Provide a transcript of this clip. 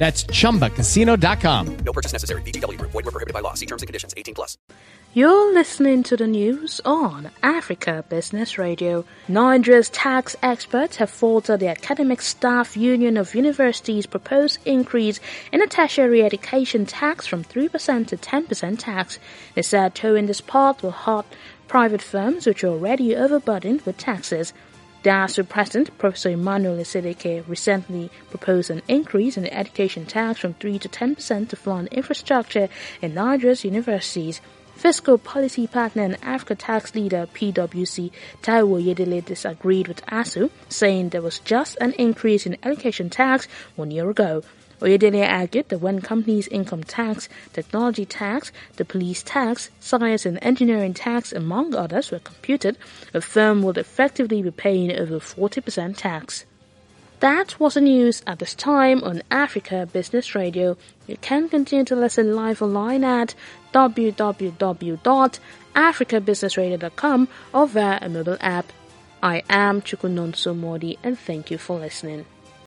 That's chumbacasino.com. No purchase necessary. VGW Group. Void were prohibited by law. See terms and conditions. 18 plus. You're listening to the news on Africa Business Radio. Nigeria's tax experts have faulted the Academic Staff Union of Universities' proposed increase in the tertiary education tax from 3% to 10% tax. They said towing this part will hurt private firms which are already overburdened with taxes. The ASUU president, Professor Emmanuel Osodeke, recently proposed an increase in the education tax from 3 to 10% to fund infrastructure in Nigeria's universities. Fiscal policy partner and Africa tax leader PwC Taiwo Oyedele disagreed with ASUU, saying there was just an increase in education tax one year ago. Oyedele argued that when companies' income tax, technology tax, the police tax, science and engineering tax, among others, were computed, a firm would effectively be paying over 40% tax. That was the news at this time on Africa Business Radio. You can continue to listen live online at www.africabusinessradio.com or via a mobile app. I am Chukwunonso Modi and thank you for listening.